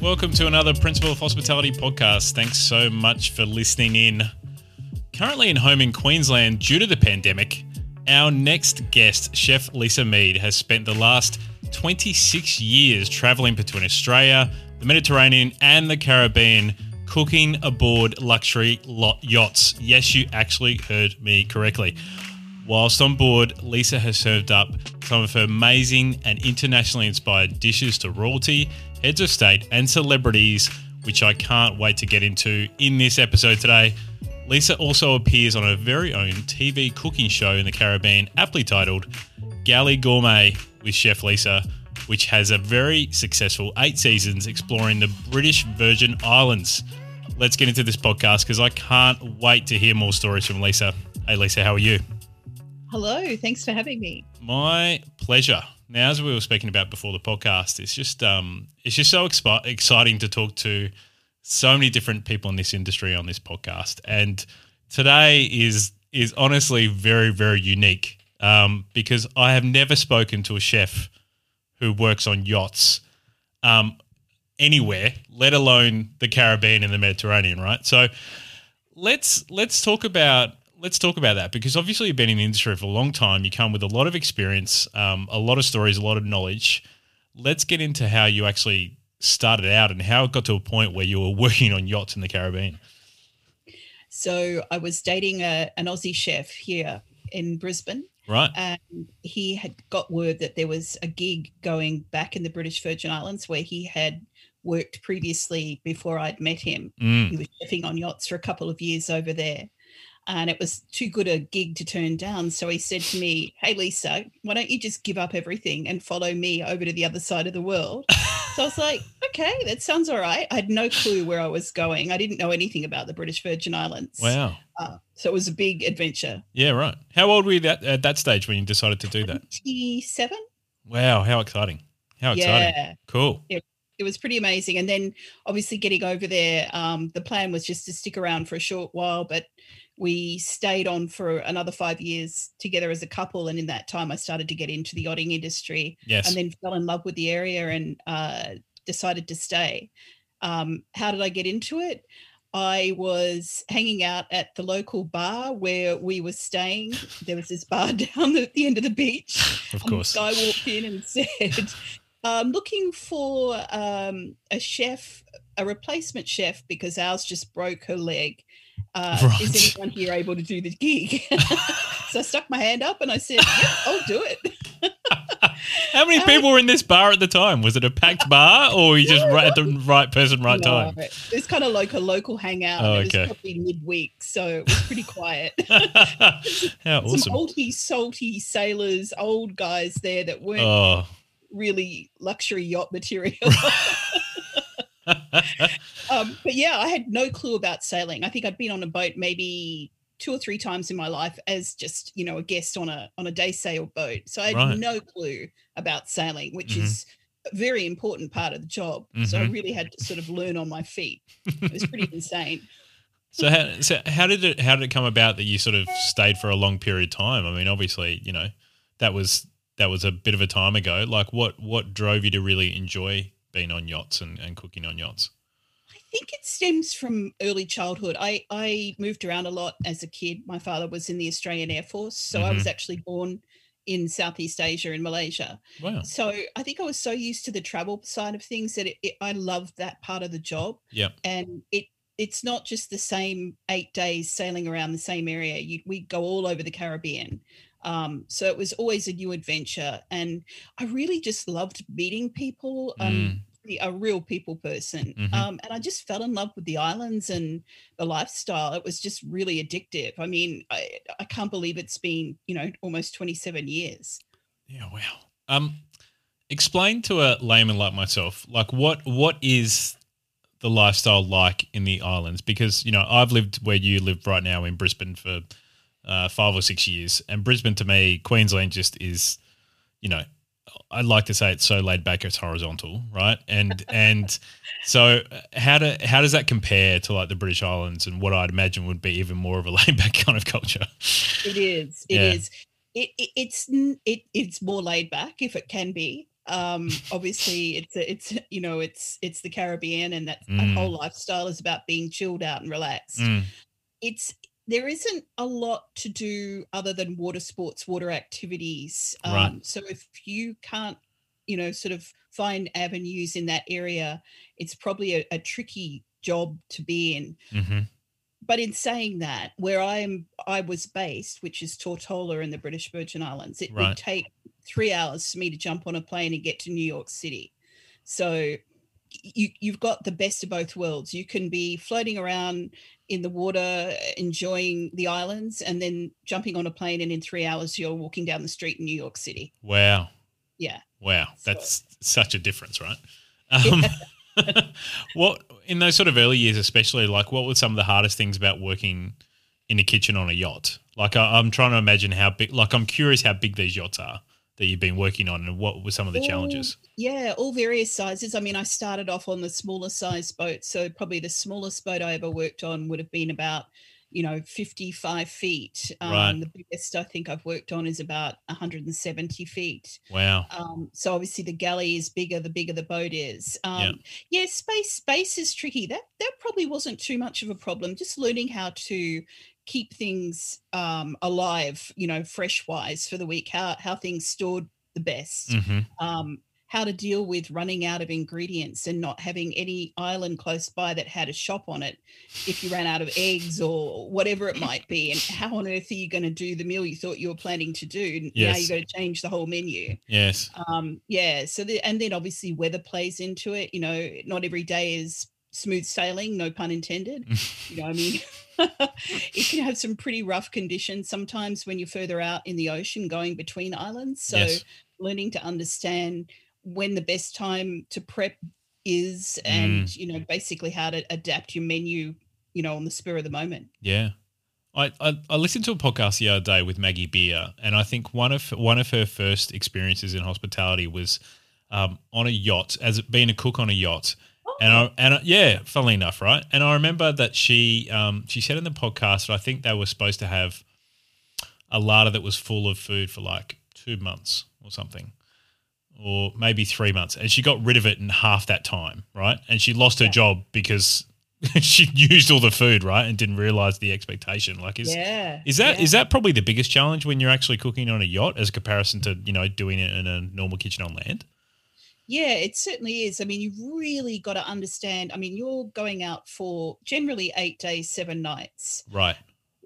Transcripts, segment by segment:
Welcome to another Principle of Hospitality podcast. Thanks so much for listening in. Currently in home in Queensland due to the pandemic, our next guest, Chef Lisa Mead, has spent the last 26 years traveling between Australia, the Mediterranean, and the Caribbean, cooking aboard luxury yachts. Yes, you actually heard me correctly. Whilst on board, Lisa has served up some of her amazing and internationally inspired dishes to royalty, heads of state, and celebrities, which I can't wait to get into in this episode today. Lisa also appears on her very own TV cooking show in the Caribbean, aptly titled Galley Gourmet with Chef Lisa, which has a very successful eight seasons exploring the British Virgin Islands. Let's get into this podcast because I can't wait to hear more stories from Lisa. Hey, Lisa, how are you? Hello, thanks for having me. My pleasure. Now, as we were speaking about before the podcast, it's just um, it's just so expi- exciting to talk to so many different people in this industry on this podcast. And today is is honestly very very unique um, because I have never spoken to a chef who works on yachts um, anywhere, let alone the Caribbean and the Mediterranean. Right. So let's let's talk about let's talk about that because obviously you've been in the industry for a long time. You come with a lot of experience, um, a lot of stories, a lot of knowledge. Let's get into how you actually started out and how it got to a point where you were working on yachts in the Caribbean. So I was dating a, an Aussie chef here in Brisbane. Right. And he had got word that there was a gig going back in the British Virgin Islands where he had worked previously before I'd met him. Mm. He was chefing on yachts for a couple of years over there. And it was too good a gig to turn down. So he said to me, Hey, Lisa, why don't you just give up everything and follow me over to the other side of the world? so I was like, Okay, that sounds all right. I had no clue where I was going. I didn't know anything about the British Virgin Islands. Wow. Uh, so it was a big adventure. Yeah, right. How old were you that, at that stage when you decided to do that? 27? Wow, how exciting. How exciting. Yeah. Cool. It was pretty amazing. And then obviously getting over there, um, the plan was just to stick around for a short while, but we stayed on for another five years together as a couple. And in that time, I started to get into the yachting industry Yes. and then fell in love with the area and uh, decided to stay. Um, how did I get into it? I was hanging out at the local bar where we were staying. There was this bar down at the end of the beach. of And course. this guy walked in and said, I'm looking for um, a chef, a replacement chef, because ours just broke her leg. Uh, Right. Is anyone here able to do the gig? so I stuck my hand up and I said, Yep, I'll do it. How many Um, people were in this bar at the time? Was it a packed bar or were you just right at the right person, right time? It's kind of like a local hangout. Oh, and It okay. was probably midweek, so it was pretty quiet. How Some awesome. oldie, salty sailors, old guys there that weren't Oh, really luxury yacht material. um, but yeah, I had no clue about sailing. I think I'd been on a boat maybe two or three times in my life as just you know a guest on a on a day sail boat. So I had Right. no clue about sailing, which Mhm. is a very important part of the job. So I Mhm. really had to sort of learn on my feet. It was pretty insane. So how, so how did it how did it come about that you sort of stayed for a long period of time? I mean, obviously, you know, that was that was a bit of a time ago. Like what what drove you to really enjoy being on yachts and, and cooking on yachts? I think it stems from early childhood. I, I moved around a lot as a kid. My father was in the Australian Air Force, so I was mm-hmm. actually born in Southeast Asia in Malaysia. Wow. So I think I was so used to the travel side of things that it, it, I loved that part of the job. Yep. And it it's not just the same eight days sailing around the same area. You, we go all over the Caribbean. Um, so it was always a new adventure, and I really just loved meeting people. Um, pretty- a real people person, Mhm. um, and I just fell in love with the islands and the lifestyle. It was just really addictive. I mean, I, I can't believe it's been you know almost twenty seven years. Yeah, wow. Um, explain to a layman like myself, like what what is the lifestyle like in the islands? Because you know I've lived where you live right now in Brisbane for uh, five or six years, and Brisbane to me, Queensland just is, you know, I'd like to say it's so laid back it's horizontal, right? And and so how do how does that compare to like the British Islands and what I'd imagine would be even more of a laid back kind of culture? It is. It Yeah. is. It, it it's it it's more laid back if it can be. Um, obviously, it's a, it's you know it's it's the Caribbean, and that, Mm. whole lifestyle is about being chilled out and relaxed. Mm, It's there isn't a lot to do other than water sports, water activities. Um, Right. So if you can't, you know, sort of find avenues in that area, it's probably a, a tricky job to be in mhm. but in saying that, where I am, I was based, which is Tortola in the British Virgin Islands, it Right. would take three hours for me to jump on a plane and get to New York City. So you you've got the best of both worlds. You can be floating around in the water, enjoying the islands, and then jumping on a plane, and in three hours you're walking down the street in New York City. Wow. Yeah. Wow. So- That's such a difference, right? Um, what in those sort of early years, especially, like what were some of the hardest things about working in a kitchen on a yacht? Like I, I'm trying to imagine how big. Like I'm curious how big these yachts are that you've been working on, and what were some of the All- challenges? Yeah, all various sizes. I mean, I started off on the smaller size boat. So probably the smallest boat I ever worked on would have been about, you know, 55 feet. Um, Right. The biggest I think I've worked on is about 170 feet. Wow. Um, so obviously the galley is bigger, the bigger the boat is. Yeah. Um, yeah. space space is tricky. That that probably wasn't too much of a problem. Just learning how to keep things um, alive, you know, fresh wise for the week. How how things stored the best hmm um, how to deal with running out of ingredients and not having any island close by that had a shop on it if you ran out of eggs or whatever it might be and how on earth are you going to do the meal you thought you were planning to do Yes. now Yes. you got to change the whole menu Yes. um yeah so the, and then obviously weather plays into it you know not every day is smooth sailing no pun intended you know i mean it can have some pretty rough conditions sometimes when you're further out in the ocean going between islands so Yes. learning to understand when the best time to prep is Mm. and you know basically how to adapt your menu you know on the spur of the moment Yeah. I, I, I listened to a podcast the other day with Maggie Beer, and I think one of one of her first experiences in hospitality was um, on a yacht, as being a cook on a yacht. And I, and I, yeah, funnily enough, right? And I remember that she um, she said in the podcast that I think they were supposed to have a larder that was full of food for like two months or something, or maybe three months, and she got rid of it in half that time, right? And she lost her Yeah. job because she used all the food, right, and didn't realize the expectation. Like, is yeah is that is yeah. that probably the biggest challenge when you're actually cooking on a yacht as a comparison to you know doing it in a normal kitchen on land? Yeah, it certainly is. I mean, you've really got to understand. I mean, you're going out for generally eight days, seven nights. Right.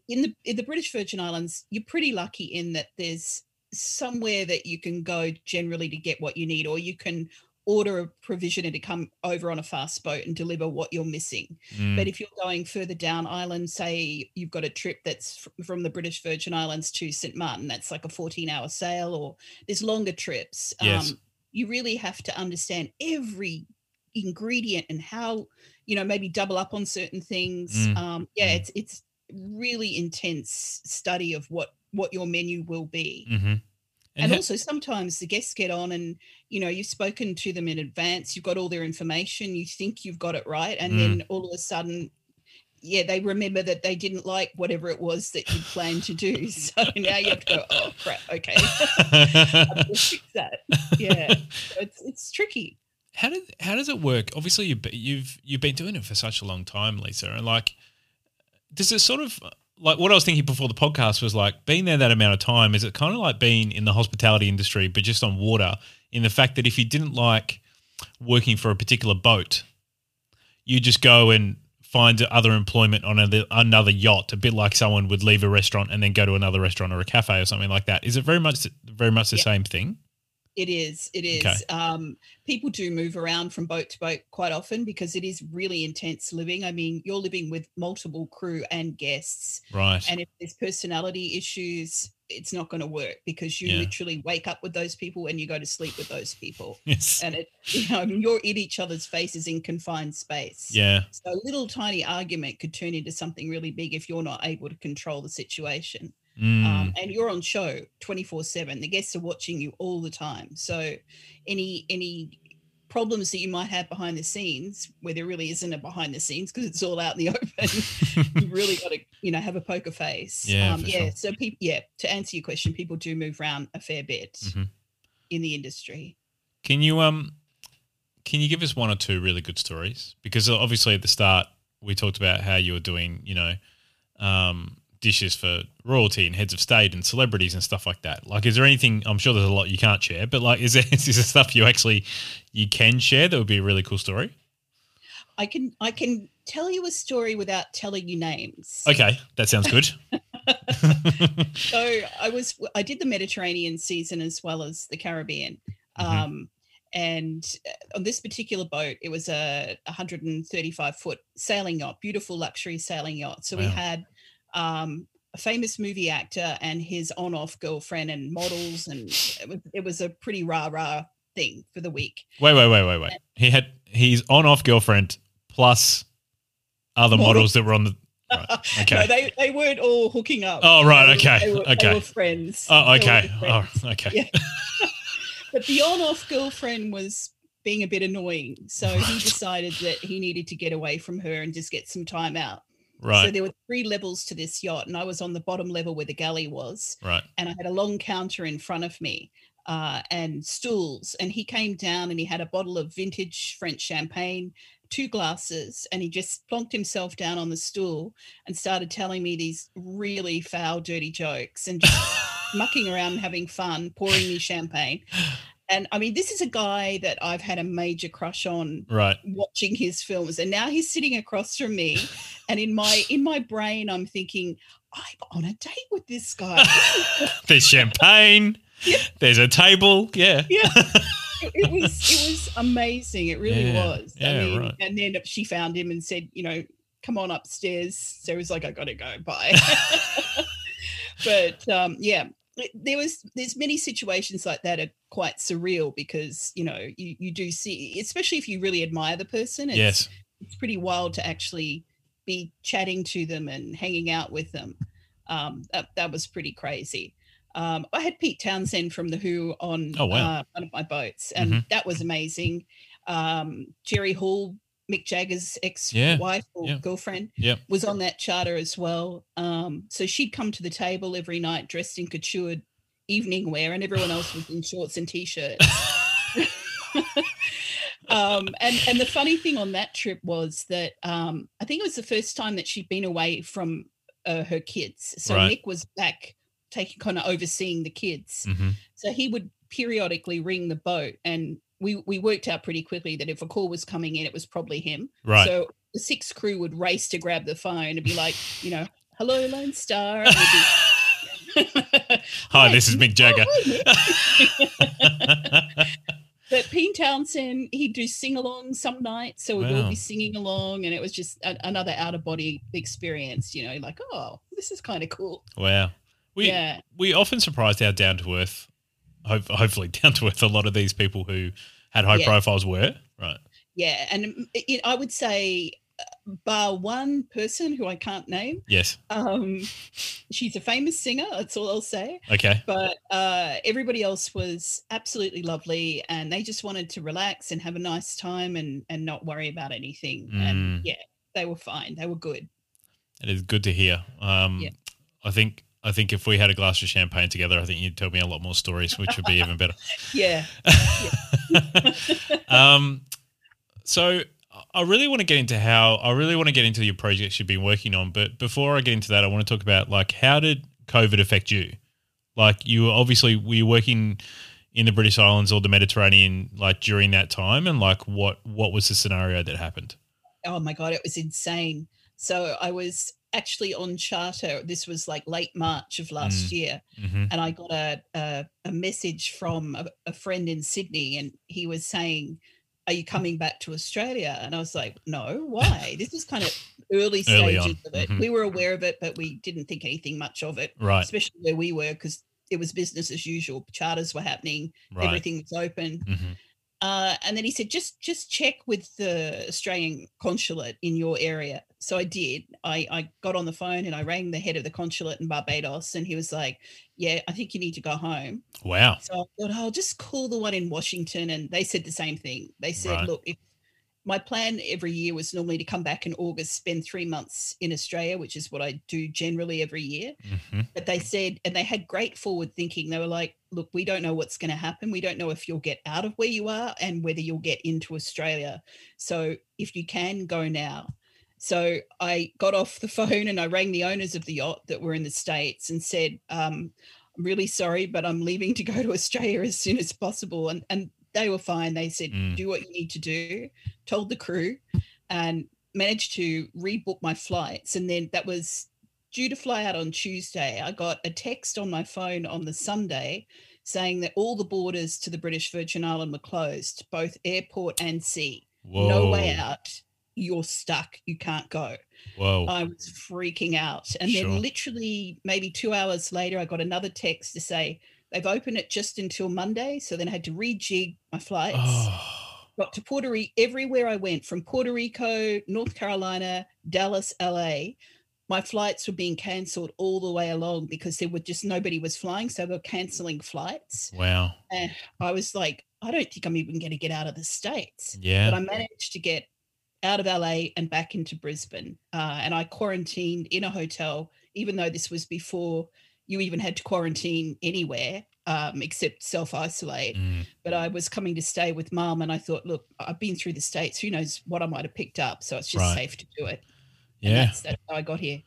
In the in the British Virgin Islands, you're pretty lucky in that there's somewhere that you can go generally to get what you need, or you can order a provision provisioner to come over on a fast boat and deliver what you're missing. Mm, But if you're going further down island, say you've got a trip that's fr- from the British Virgin Islands to St. Martin, that's like a 14 hour sail, or there's longer trips. Yes. You really have to understand every ingredient and how, you know, maybe double up on certain things. Mm, Um, yeah, mm. it's it's really intense study of what what your menu will be. mhm. And, ha- also sometimes the guests get on and you know you've spoken to them in advance you've got all their information you think you've got it right and Mm. then all of a sudden yeah they remember that they didn't like whatever it was that you planned to do so now you have to go oh crap okay I've got to fix that yeah so it's it's tricky how did how does it work? Obviously, you've you've you've been doing it for such a long time, Lisa, and like, does it sort of like what I was thinking before the podcast was like being there that amount of time? Is it kind of like being in the hospitality industry, but just on water? In the fact that if you didn't like working for a particular boat, you just go and find other employment on a, another yacht, a bit like someone would leave a restaurant and then go to another restaurant or a cafe or something like that. Is it very much very much the Yeah. same thing? It is. It is. Okay. Um, people do move around from boat to boat quite often because it is really intense living. I mean, you're living with multiple crew and guests, Right. and if there's personality issues, it's not going to work because you Yeah. literally wake up with those people and you go to sleep with those people. yes. And it, you know, I mean, you're in each other's faces in confined space. Yeah. So a little tiny argument could turn into something really big if you're not able to control the situation Mm. um, and you're on show 24 7 the guests are watching you all the time so any any problems that you might have behind the scenes where there really isn't a behind the scenes because it's all out in the open you really got to you know have a poker face Yeah, um, yeah sure. so people yeah to answer your question people do move around a fair bit Mhm. in the industry Can you um can you give us one or two really good stories? Because obviously at the start we talked about how you were doing, you know, um, dishes for royalty and heads of state and celebrities and stuff like that. Like, is there anything? I'm sure there's a lot you can't share, but like, is there is there stuff you actually you can share that would be a really cool story? I can I can tell you a story without telling you names. Okay, that sounds good. so I was I did the Mediterranean season as well as the Caribbean. Mm-hmm. Um, and uh, on this particular boat, it was a 135 foot sailing yacht, beautiful luxury sailing yacht. So wow. we had um, a famous movie actor and his on off girlfriend and models, and it was, it was a pretty rah rah thing for the week. Wait, wait, wait, wait, wait. He had his on off girlfriend plus other models, models that were on the. Right. Okay. no, they, they weren't all hooking up. Oh, right. Okay. They were, okay. They were friends. Oh, okay. Oh, okay. Yeah. but the on off girlfriend was being a bit annoying. So he decided that he needed to get away from her and just get some time out. Right. So there were three levels to this yacht, and I was on the bottom level where the galley was. Right. And I had a long counter in front of me uh, and stools. And he came down and he had a bottle of vintage French champagne, two glasses, and he just plonked himself down on the stool and started telling me these really foul, dirty jokes and just mucking around and having fun, pouring me champagne. And I mean, this is a guy that I've had a major crush on right watching his films. And now he's sitting across from me. And in my in my brain, I'm thinking, I'm on a date with this guy. There's champagne. Yeah. There's a table. Yeah. Yeah. It, it, was it was amazing. It really yeah. was. Yeah, I mean, right. and then she found him and said, you know, come on upstairs. Was like, I gotta go. Bye. but um, yeah, there was there's many situations like that are quite surreal because you know you you do see especially if you really admire the person it's, yes it's pretty wild to actually be chatting to them and hanging out with them um, that, that was pretty crazy um, I had Pete Townshend from The Who on oh, wow. uh, one of my boats, and mm-hmm. that was amazing. Um, Jerry Hall, Mick Jagger's ex-wife yeah. or yeah. girlfriend, yeah. was on that charter as well. Um, so she'd come to the table every night dressed in couture evening wear, and everyone else was in shorts and t-shirts. um, and and the funny thing on that trip was that um, I think it was the first time that she'd been away from uh, her kids. So right. Mick was back taking kind of overseeing the kids. Mm-hmm. So he would periodically ring the boat and we we worked out pretty quickly that if a call was coming in, it was probably him. Right. So the six crew would race to grab the phone and be like, you know, hello, Lone Star. Hi, this is Mick Jagger. but Pete Townshend, he'd do sing along some nights. So we'd wow. all be singing along, and it was just a, another out of body experience, you know, like, oh, this is kind of cool. Wow. We yeah. we often surprised how down to earth, hope, hopefully down to earth, a lot of these people who had high yeah. profiles were. Right. Yeah, and mm, it, I would say, bar one person who I can't name. Yes. Um, she's a famous singer. That's all I'll say. Okay. But uh, everybody else was absolutely lovely, and they just wanted to relax and have a nice time and and not worry about anything. Mm. And yeah, they were fine. They were good. It is good to hear. Um, yeah. I think I think if we had a glass of champagne together, I think you'd tell me a lot more stories, which would be even better. yeah. yeah. um, so I really want to get into how I really want to get into your projects you've been working on. But before I get into that, I want to talk about like how did COVID affect you? Like you were obviously were you working in the British Islands or the Mediterranean like during that time, and like what what was the scenario that happened? Oh my god, it was insane. So I was actually on charter. This was like late March of last Mm. year, Mm-hmm. and I got a a, a message from a, a friend in Sydney, and he was saying, "Are you coming back to Australia?" And I was like, "No, why?" this is kind of early Early stages on, of it. mhm. We were aware of it, but we didn't think anything much of it, Right, especially where we were because it was business as usual. Charters were happening, right. everything was open. hmm Uh, and then he said, just just check with the Australian consulate in your area. So I did. I, I got on the phone and I rang the head of the consulate in Barbados, and he was like, "Yeah, I think you need to go home." Wow. So I thought, "Oh, I'll just call the one in Washington," and they said the same thing. They said, Right. "Look, if my plan every year was normally to come back in August, spend three months in Australia, which is what I do generally every year. Mm-hmm. But they said, and they had great forward thinking. They were like, look, we don't know what's going to happen. We don't know if you'll get out of where you are and whether you'll get into Australia. So if you can, go now. So I got off the phone and I rang the owners of the yacht that were in the States and said, um, I'm really sorry, but I'm leaving to go to Australia as soon as possible. And, and they were fine. They said, Mm. do what you need to do, told the crew, and managed to rebook my flights. And then that was due to fly out on Tuesday. I got a text on my phone on the Sunday saying that all the borders to the British Virgin Island were closed, both airport and sea. Whoa. No way out. You're stuck. You can't go. Whoa. I was freaking out. And Sure. then, literally, maybe two hours later, I got another text to say they've opened it just until Monday. So then I had to rejig my flights. oh. Got to Puerto Rico, everywhere I went from Puerto Rico, North Carolina, Dallas, LA. My flights were being cancelled all the way along because there were just nobody was flying. So they were cancelling flights. Wow. I was like, I don't think I'm even going to get out of the States Yeah. but I managed to get out of LA and back into Brisbane. Uh, and I quarantined in a hotel, even though this was before you even had to quarantine anywhere um, except self isolate. Mm. But I was coming to stay with mum, and I thought, look, I've been through the States. Who knows what I might have picked up? So it's just Right. safe to do it. And Yeah. That's, that's how I got here.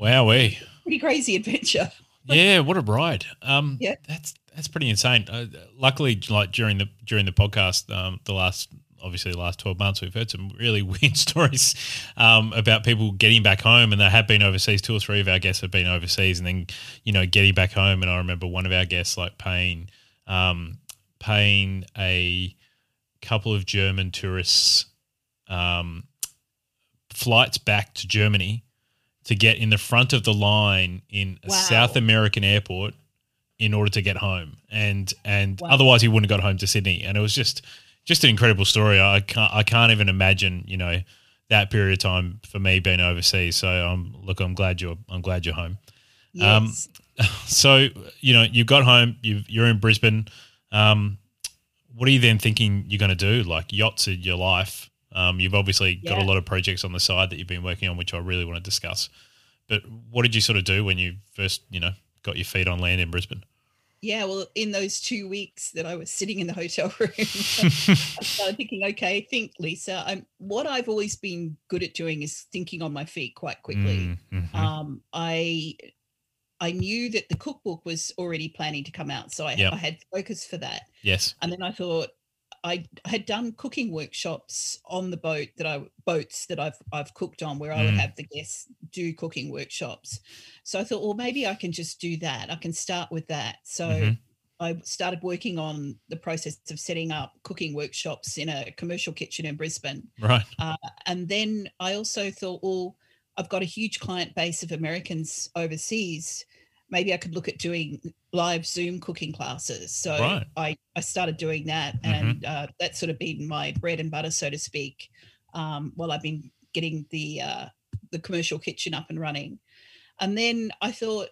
Wowee. Pretty crazy adventure. Yeah, what a ride. Um, Yeah. that's that's pretty insane. Uh, luckily, like during the during the podcast, um, the last obviously the last twelve months, we've heard some really weird stories um, about people getting back home, and they have been overseas. Two or three of our guests have been overseas, and then you know getting back home. And I remember one of our guests like paying um, paying a couple of German tourists um, flights back to Germany to get in the front of the line in a South American airport in order to get home, and and Wow. otherwise he wouldn't have got home to Sydney. And it was just just an incredible story. I can't I can't even imagine you know that period of time for me being overseas. So um, look, I'm glad you're I'm glad you're home. Um, Yes. So you know you've got home, you've, you're in Brisbane. Um, what are you then thinking you're going to do? Like yachts are your life. Um, you've obviously got a lot of projects on the side that you've been working on, which I really want to discuss. But what did you sort of do when you first, you know, got your feet on land in Brisbane? Yeah, well, in those two weeks that I was sitting in the hotel room, I started thinking, okay, think, Lisa. I'm, what I've always been good at doing is thinking on my feet quite quickly. Mm, mhm. Um, I I knew that the cookbook was already planning to come out, so I, Yep. I had focus for that. yes. And then I thought I had done cooking workshops on the boat that I boats that I've I've cooked on, where I would Mm. have the guests do cooking workshops. So I thought, well, maybe I can just do that. I can start with that. So Mhm. I started working on the process of setting up cooking workshops in a commercial kitchen in Brisbane. Right. And then I also thought, well, I've got a huge client base of Americans overseas. Maybe I could look at doing live Zoom cooking classes. So Right. I, I started doing that. Mhm. And uh, that's sort of been my bread and butter, so to speak, um, while I've been getting the, uh, the commercial kitchen up and running. And then I thought,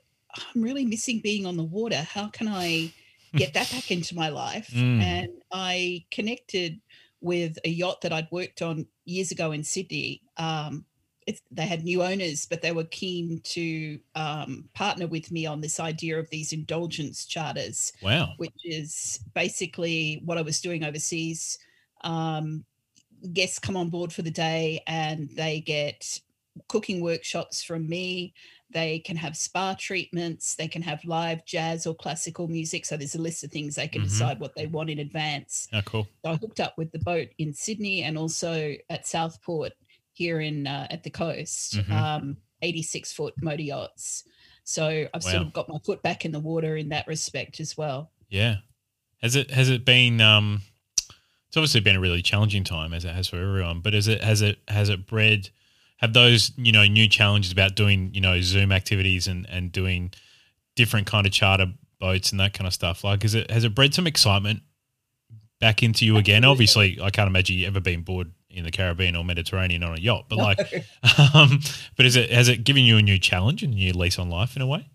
I'm really missing being on the water. How can I get that back into my life? Mm. And I connected with a yacht that I'd worked on years ago in Sydney. Um, they had new owners, but they were keen to um, partner with me on this idea of these indulgence charters, Wow. which is basically what I was doing overseas. Um, guests come on board for the day and they get cooking workshops from me. They can have spa treatments. They can have live jazz or classical music. So there's a list of things they can Mhm. decide what they want in advance. Oh, cool. So I hooked up with the boat in Sydney and also at Southport here in uh, at the coast, Mhm. um, 86 foot motor yachts. So I've sort of got my foot back in the water in that respect as well. Yeah. Has it has it been um it's obviously been a really challenging time as it has for everyone, but has it has it has it bred have those, you know, new challenges about doing, you know, Zoom activities and and doing different kind of charter boats and that kind of stuff? Like is it has it bred some excitement back into you again? Obviously, I can't imagine you ever been bored in the Caribbean or Mediterranean on a yacht, but like um but is it has it given you a new challenge and a new lease on life in a way?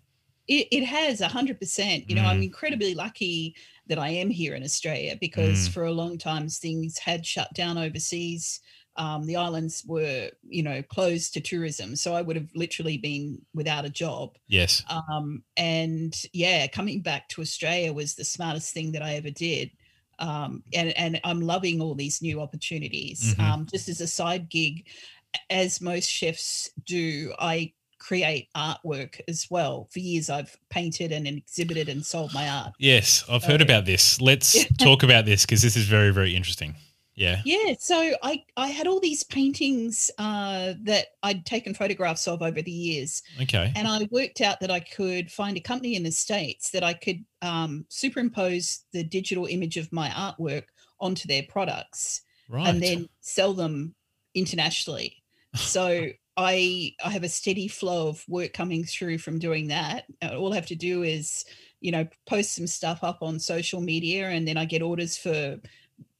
It, it has a hundred percent. You know, I'm Mm. incredibly lucky that I am here in Australia because Mm. for a long time things had shut down overseas. Um, the islands were, you know, closed to tourism, so I would have literally been without a job. Yes. Um, and yeah, coming back to Australia was the smartest thing that I ever did. Um, and and I'm loving all these new opportunities. Mhm. Um, just as a side gig, as most chefs do, I create artwork as well. For years, I've painted and exhibited and sold my art. Yes, I've heard about this. Let's talk about this because this is very, very interesting. Yeah. Yeah, so I I had all these paintings uh, that I'd taken photographs of over the years, Okay. and I worked out that I could find a company in the states that I could um, superimpose the digital image of my artwork onto their products Right. and then sell them internationally. So I I have a steady flow of work coming through from doing that. Uh, All I have to do is you know post some stuff up on social media, and then I get orders for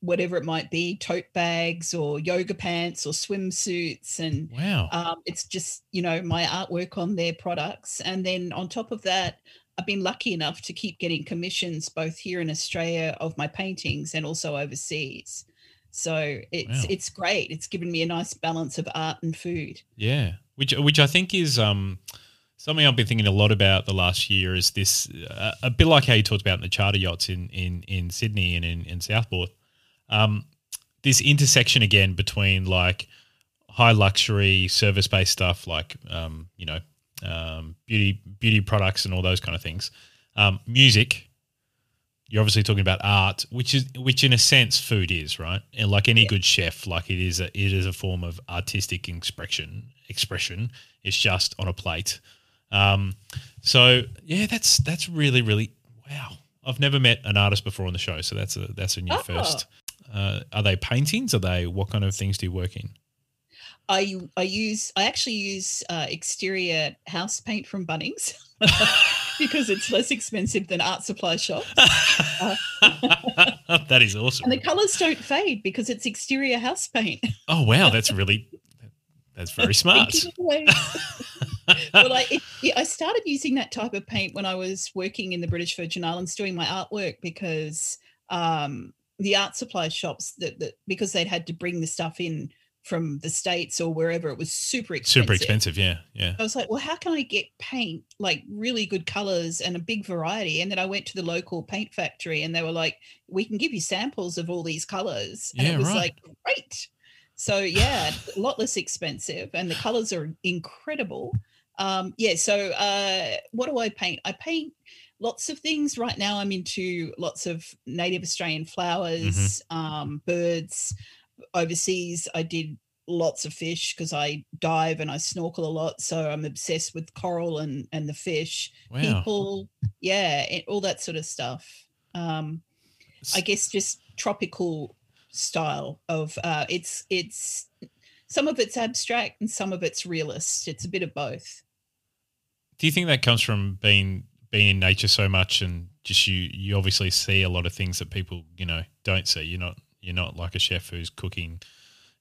whatever it might be tote bags or yoga pants or swimsuits and wow. um, it's just you know my artwork on their products and then on top of that i've been lucky enough to keep getting commissions both here in australia of my paintings and also overseas so it's Wow. it's great it's given me a nice balance of art and food Yeah, which which I think is um, something I've been thinking a lot about the last year. Is this uh, a bit like how you talked about in the charter yachts in in in Sydney and in in Southport? Um, this intersection again between like high luxury service based stuff like um, you know um, beauty beauty products and all those kind of things, um, music. You're obviously talking about art, which is which in a sense food is right, and like any good chef, like it is a it is a form of artistic expression. Expression it's just on a plate. Um, so yeah, that's that's really really wow. I've never met an artist before on the show, so that's a that's a new Oh. first. Uh, are they paintings? Are they what kind of things do you work in? i i use i actually use uh, exterior house paint from bunnings because it's less expensive than art supply shop that is awesome. and the colors don't fade because it's exterior house paint Oh wow, that's really that's very smart. Well, I, it, yeah, I started using that type of paint when I was working in the British Virgin Islands doing my artwork because um, the art supply shops that, that because they'd had to bring the stuff in from the states or wherever it was super expensive. Super expensive, yeah, yeah. I was like, well, how can I get paint like really good colors and a big variety? And then I went to the local paint factory and they were like, we can give you samples of all these colors. And Yeah, it was right. like, great. So yeah, a lot less expensive and the colors are incredible. Um, yeah, so uh, what do I paint? I paint lots of things. Right now I'm into lots of native Australian flowers, um, birds. Overseas, I did lots of fish because I dive and I snorkel a lot. So I'm obsessed with coral and and the fish, Wow. people, yeah, and all that sort of stuff. Um, I guess just tropical style of uh, it's it's some of it's abstract and some of it's realist. It's a bit of both. Do you think that comes from being being in nature so much and just you you obviously see a lot of things that people, you know, don't see. You're not you're not like a chef who's cooking,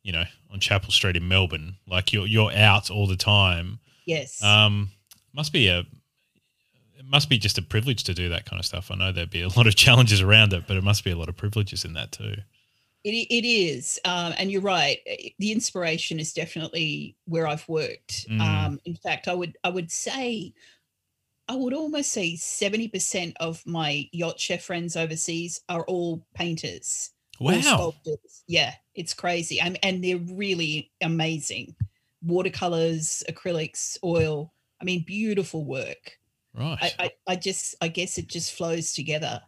you know, on Chapel Street in Melbourne. Like you're you're out all the time. Yes. Um must be a it must be just a privilege to do that kind of stuff. I know there'd be a lot of challenges around it, but it must be a lot of privileges in that too. It, it is, um, and you're right. The inspiration is definitely where I've worked. Mm. Um, in fact, I would I would say, I would almost say seventy percent of my yacht chef friends overseas are all painters, Wow. sculptors. Yeah, it's crazy, and and they're really amazing. Watercolors, acrylics, oil. I mean, beautiful work. Right. I, I, I just I guess it just flows together.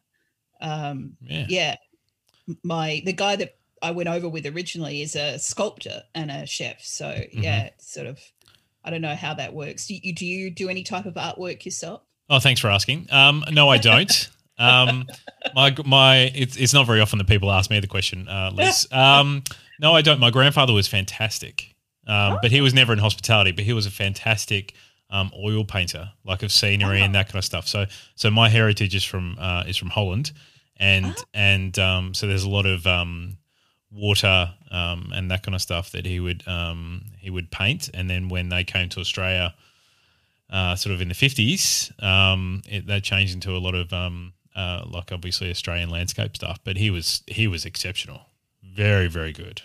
Um, yeah. yeah my the guy that i went over with originally is a sculptor and a chef so Mm-hmm. yeah it's sort of i don't know how that works do you do you do any type of artwork yourself Oh, thanks for asking. Um, no, I don't. Um, my my it's, it's not very often that people ask me the question, uh, Liz. Um, no, I don't. My grandfather was fantastic, um, but he was never in hospitality. But he was a fantastic um, oil painter, like of scenery and that kind of stuff. So so my heritage is from uh, is from Holland, and and um, so there's a lot of um, water um, and that kind of stuff that he would um, he would paint. And then when they came to Australia uh, sort of in the 50s, um, that changed into a lot of um, uh, like obviously Australian landscape stuff, but he was he was exceptional, very very good.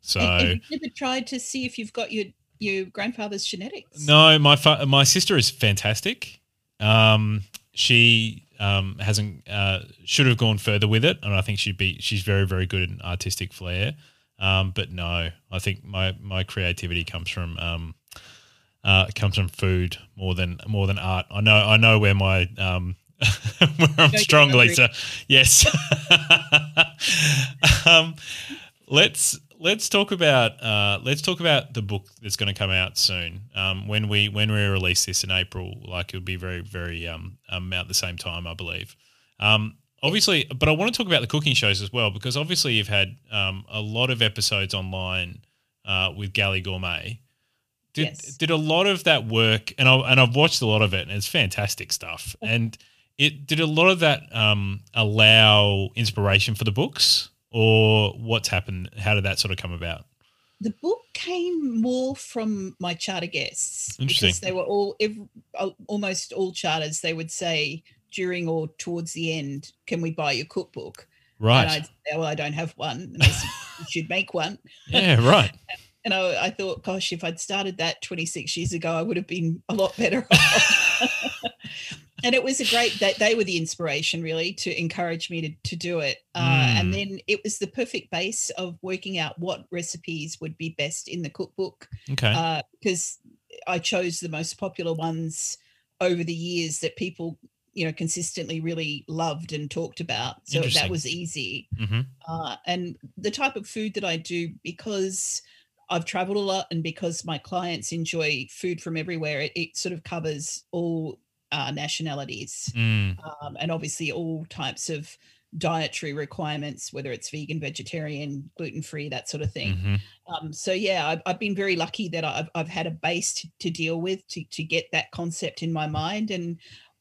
So And, and you've never tried to see if you've got your your grandfather's genetics. no, my fa- my sister is fantastic. Um, she um, hasn't uh, should have gone further with it, and I think she'd be she's very very good in artistic flair. Um, but no, I think my my creativity comes from um, uh, comes from food more than more than art. I know I know where my um, where I'm you're strong. Lisa. Yes. um, let's let's talk about uh, let's talk about the book that's going to come out soon. Um, when we when we release this in April, like it'll be very very um, um at the same time, I believe. Um, obviously, but I want to talk about the cooking shows as well because obviously you've had um, a lot of episodes online uh, with Galley Gourmet. Did Yes. did a lot of that work, and I and I've watched a lot of it, and it's fantastic stuff. And it did a lot of that um, allow inspiration for the books, or what's happened? How did that sort of come about? The book came more from my charter guests Interesting. because they were all ev al- almost all charters. They would say during or towards the end, "Can we buy your cookbook?" And Right. I'd say, "Well, I don't have one." And they said, "You should make one." yeah. Right. And I, I thought, gosh, if I'd started that 26 years ago, I would have been a lot better off. and it was a great, they, they were the inspiration really to encourage me to, to do it. Uh, Mm. and then it was the perfect base of working out what recipes would be best in the cookbook Okay. because I chose the most popular ones over the years that people, you know, consistently really loved and talked about. So that was easy hmm uh, and the type of food that I do because I've traveled a lot and because my clients enjoy food from everywhere, it, it sort of covers all uh, nationalities Mm. um, and obviously all types of dietary requirements, whether it's vegan, vegetarian, gluten free, that sort of thing. hmm Um, so yeah, I've, I've been very lucky that I've, I've had a base to, to deal with to, to get that concept in my mind. And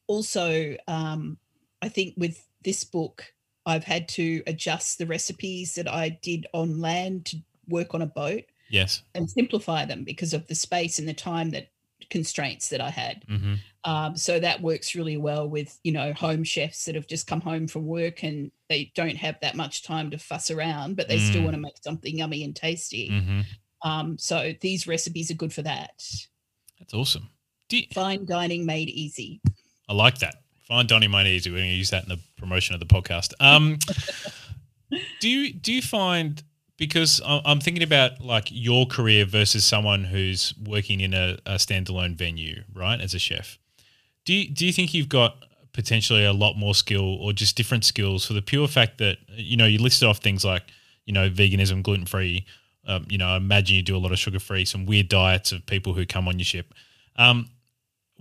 also, um, I think with this book, I've had to adjust the recipes that I did on land to work on a boat Yes. and simplify them because of the space and the time that constraints that I had. hmm Um, so that works really well with you know home chefs that have just come home from work and they don't have that much time to fuss around, but they still Mm. want to make something yummy and tasty. hmm Um, so these recipes are good for that. That's awesome. You- Fine dining made easy. I like that. Fine dining made easy. We're going to use that in the promotion of the podcast. Um, do you do you find because I'm thinking about like your career versus someone who's working in a, a standalone venue, right, as a chef? Do you, do you think you've got potentially a lot more skill or just different skills for the pure fact that you know you listed off things like you know veganism, gluten free. Um, you know, I imagine you do a lot of sugar free, some weird diets of people who come on your ship. Um,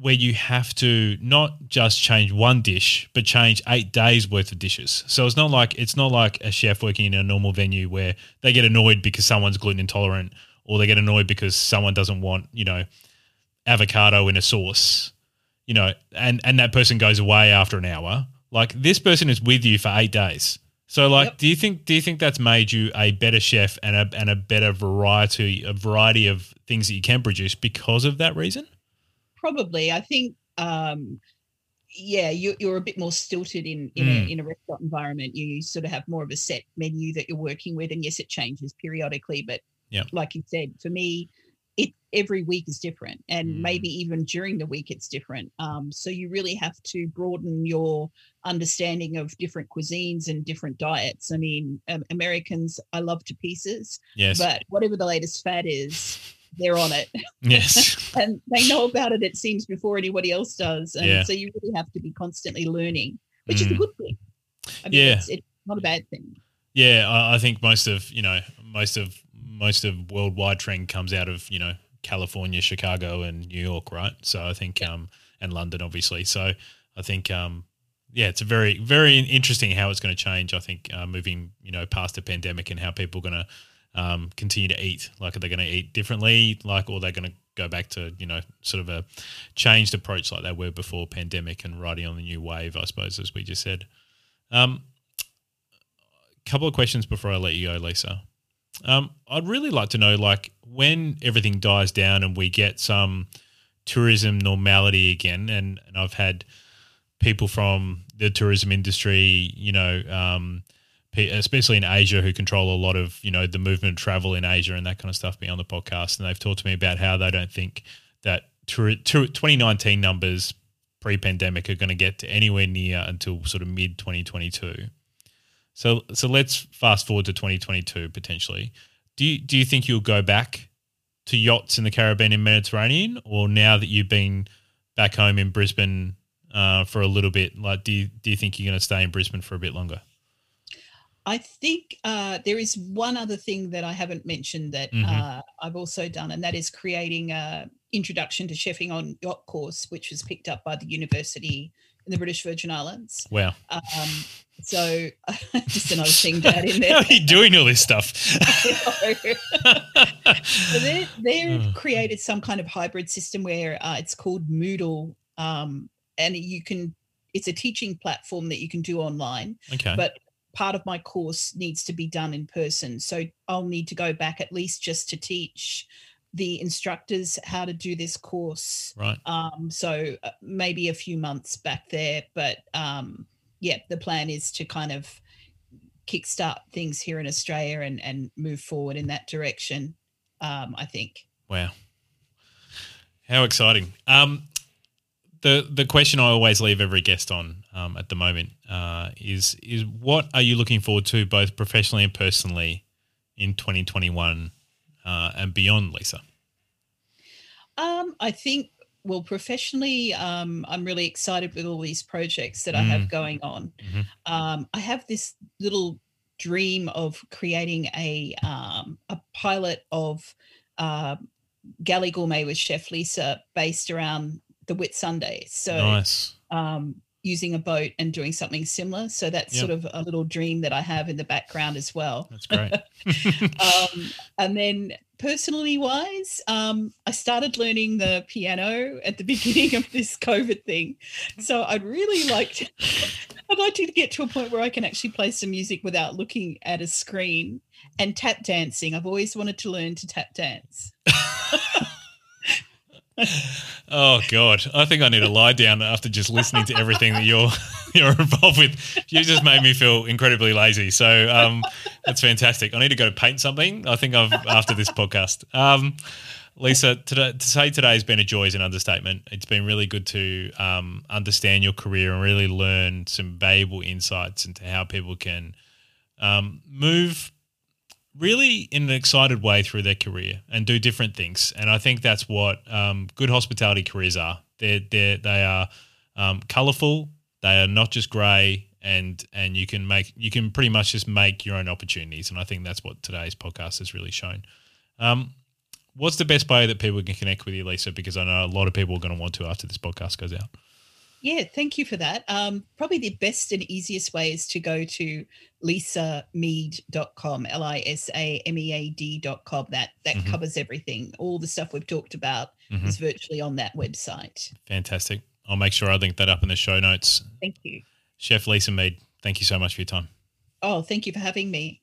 where you have to not just change one dish, but change eight days worth of dishes. So it's not like it's not like a chef working in a normal venue where they get annoyed because someone's gluten intolerant, or they get annoyed because someone doesn't want you know avocado in a sauce, you know, and and that person goes away after an hour. Like this person is with you for eight days. So like, Yep. do you think do you think that's made you a better chef and a and a better variety a variety of things that you can produce because of that reason? Probably, I think. Um, yeah, you, you're a bit more stilted in in, Mm. a, in a restaurant environment. You sort of have more of a set menu that you're working with, and yes, it changes periodically. But Yep. like you said, for me, it every week is different, and Mm. maybe even during the week it's different. Um, so you really have to broaden your understanding of different cuisines and different diets. I mean, um, Americans, I love to pieces, Yes. but whatever the latest fad is, they're on it yes. and they know about it it seems before anybody else does and Yeah. so you really have to be constantly learning which is a Mm. good thing i mean Yeah. it's, it's not a bad thing Yeah, I, I think most of you know most of most of worldwide trend comes out of you know California, Chicago, and New York, right? So I think um and London, obviously. So I think um yeah, it's a very very interesting how it's going to change. I think uh, moving you know past the pandemic and how people are going to um, continue to eat. Like, are they going to eat differently? Like, or they're going to go back to you know sort of a changed approach like they were before pandemic and riding on the new wave, I suppose, as we just said. Um, couple of questions before I let you go, Lisa. Um, I'd really like to know, like, when everything dies down and we get some tourism normality again, and, and I've had people from the tourism industry, you know, um, especially in Asia, who control a lot of you know the movement travel in Asia and that kind of stuff, be on the podcast, and they've talked to me about how they don't think that 2019 numbers pre-pandemic are going to get to anywhere near until sort of mid 2022. So so let's fast forward to 2022 potentially. Do you, do you think you'll go back to yachts in the Caribbean and Mediterranean, or now that you've been back home in Brisbane uh, for a little bit, like do you, do you think you're going to stay in Brisbane for a bit longer? I think uh, there is one other thing that I haven't mentioned that mm-hmm. uh, I've also done, and that is creating a introduction to chefing on yacht course, which was picked up by the university in the British Virgin Islands. Wow. Um, so just another thing to add in there. How are you doing all this stuff? so they, they've hmm. created some kind of hybrid system where uh, it's called Moodle, um, and you can. It's a teaching platform that you can do online. Okay. But part of my course needs to be done in person. So I'll need to go back at least just to teach the instructors how to do this course. Right. Um, so uh, maybe a few months back there, but um, yeah, the plan is to kind of kickstart things here in Australia and and move forward in that direction. Um, I think. Wow. How exciting! Um, the the question I always leave every guest on um, at the moment uh, is is what are you looking forward to both professionally and personally in 2021 uh, and beyond, Lisa? Um, I think well professionally um, i'm really excited with all these projects that mm. i have mm. going on mm-hmm. um, i have this little dream of creating a um, a pilot of uh, galley gourmet with chef lisa based around the Whitsunday. So nice. um, using a boat and doing something similar. So that's yep. sort of a little dream that I have in the background as well. That's great. um, and then personally wise, um, I started learning the piano at the beginning of this COVID thing. So I'd really like to, I'd like to get to a point where I can actually play some music without looking at a screen and tap dancing. I've always wanted to learn to tap dance oh God, I think I need to lie down after just listening to everything that you're you're involved with. You just made me feel incredibly lazy. So um, that's fantastic. I need to go paint something. I think I've after this podcast. Um, Lisa, today, to say today has been a joy is an understatement. It's been really good to um, understand your career and really learn some valuable insights into how people can um, move really in an excited way through their career and do different things. And I think that's what um, good hospitality careers are. They're, they're, they are um, colorful. They are not just grey, and and you can make you can pretty much just make your own opportunities. And I think that's what today's podcast has really shown. Um, what's the best way that people can connect with you, Lisa? Because I know a lot of people are going to want to after this podcast goes out. Yeah, thank you for that. Um, probably the best and easiest way is to go to lisamead.com, L I S A M E A D.com. That that mm-hmm. covers everything. All the stuff we've talked about mm-hmm. is virtually on that website. Fantastic. I'll make sure I link that up in the show notes. Thank you. Chef Lisa Mead, thank you so much for your time. Oh, thank you for having me.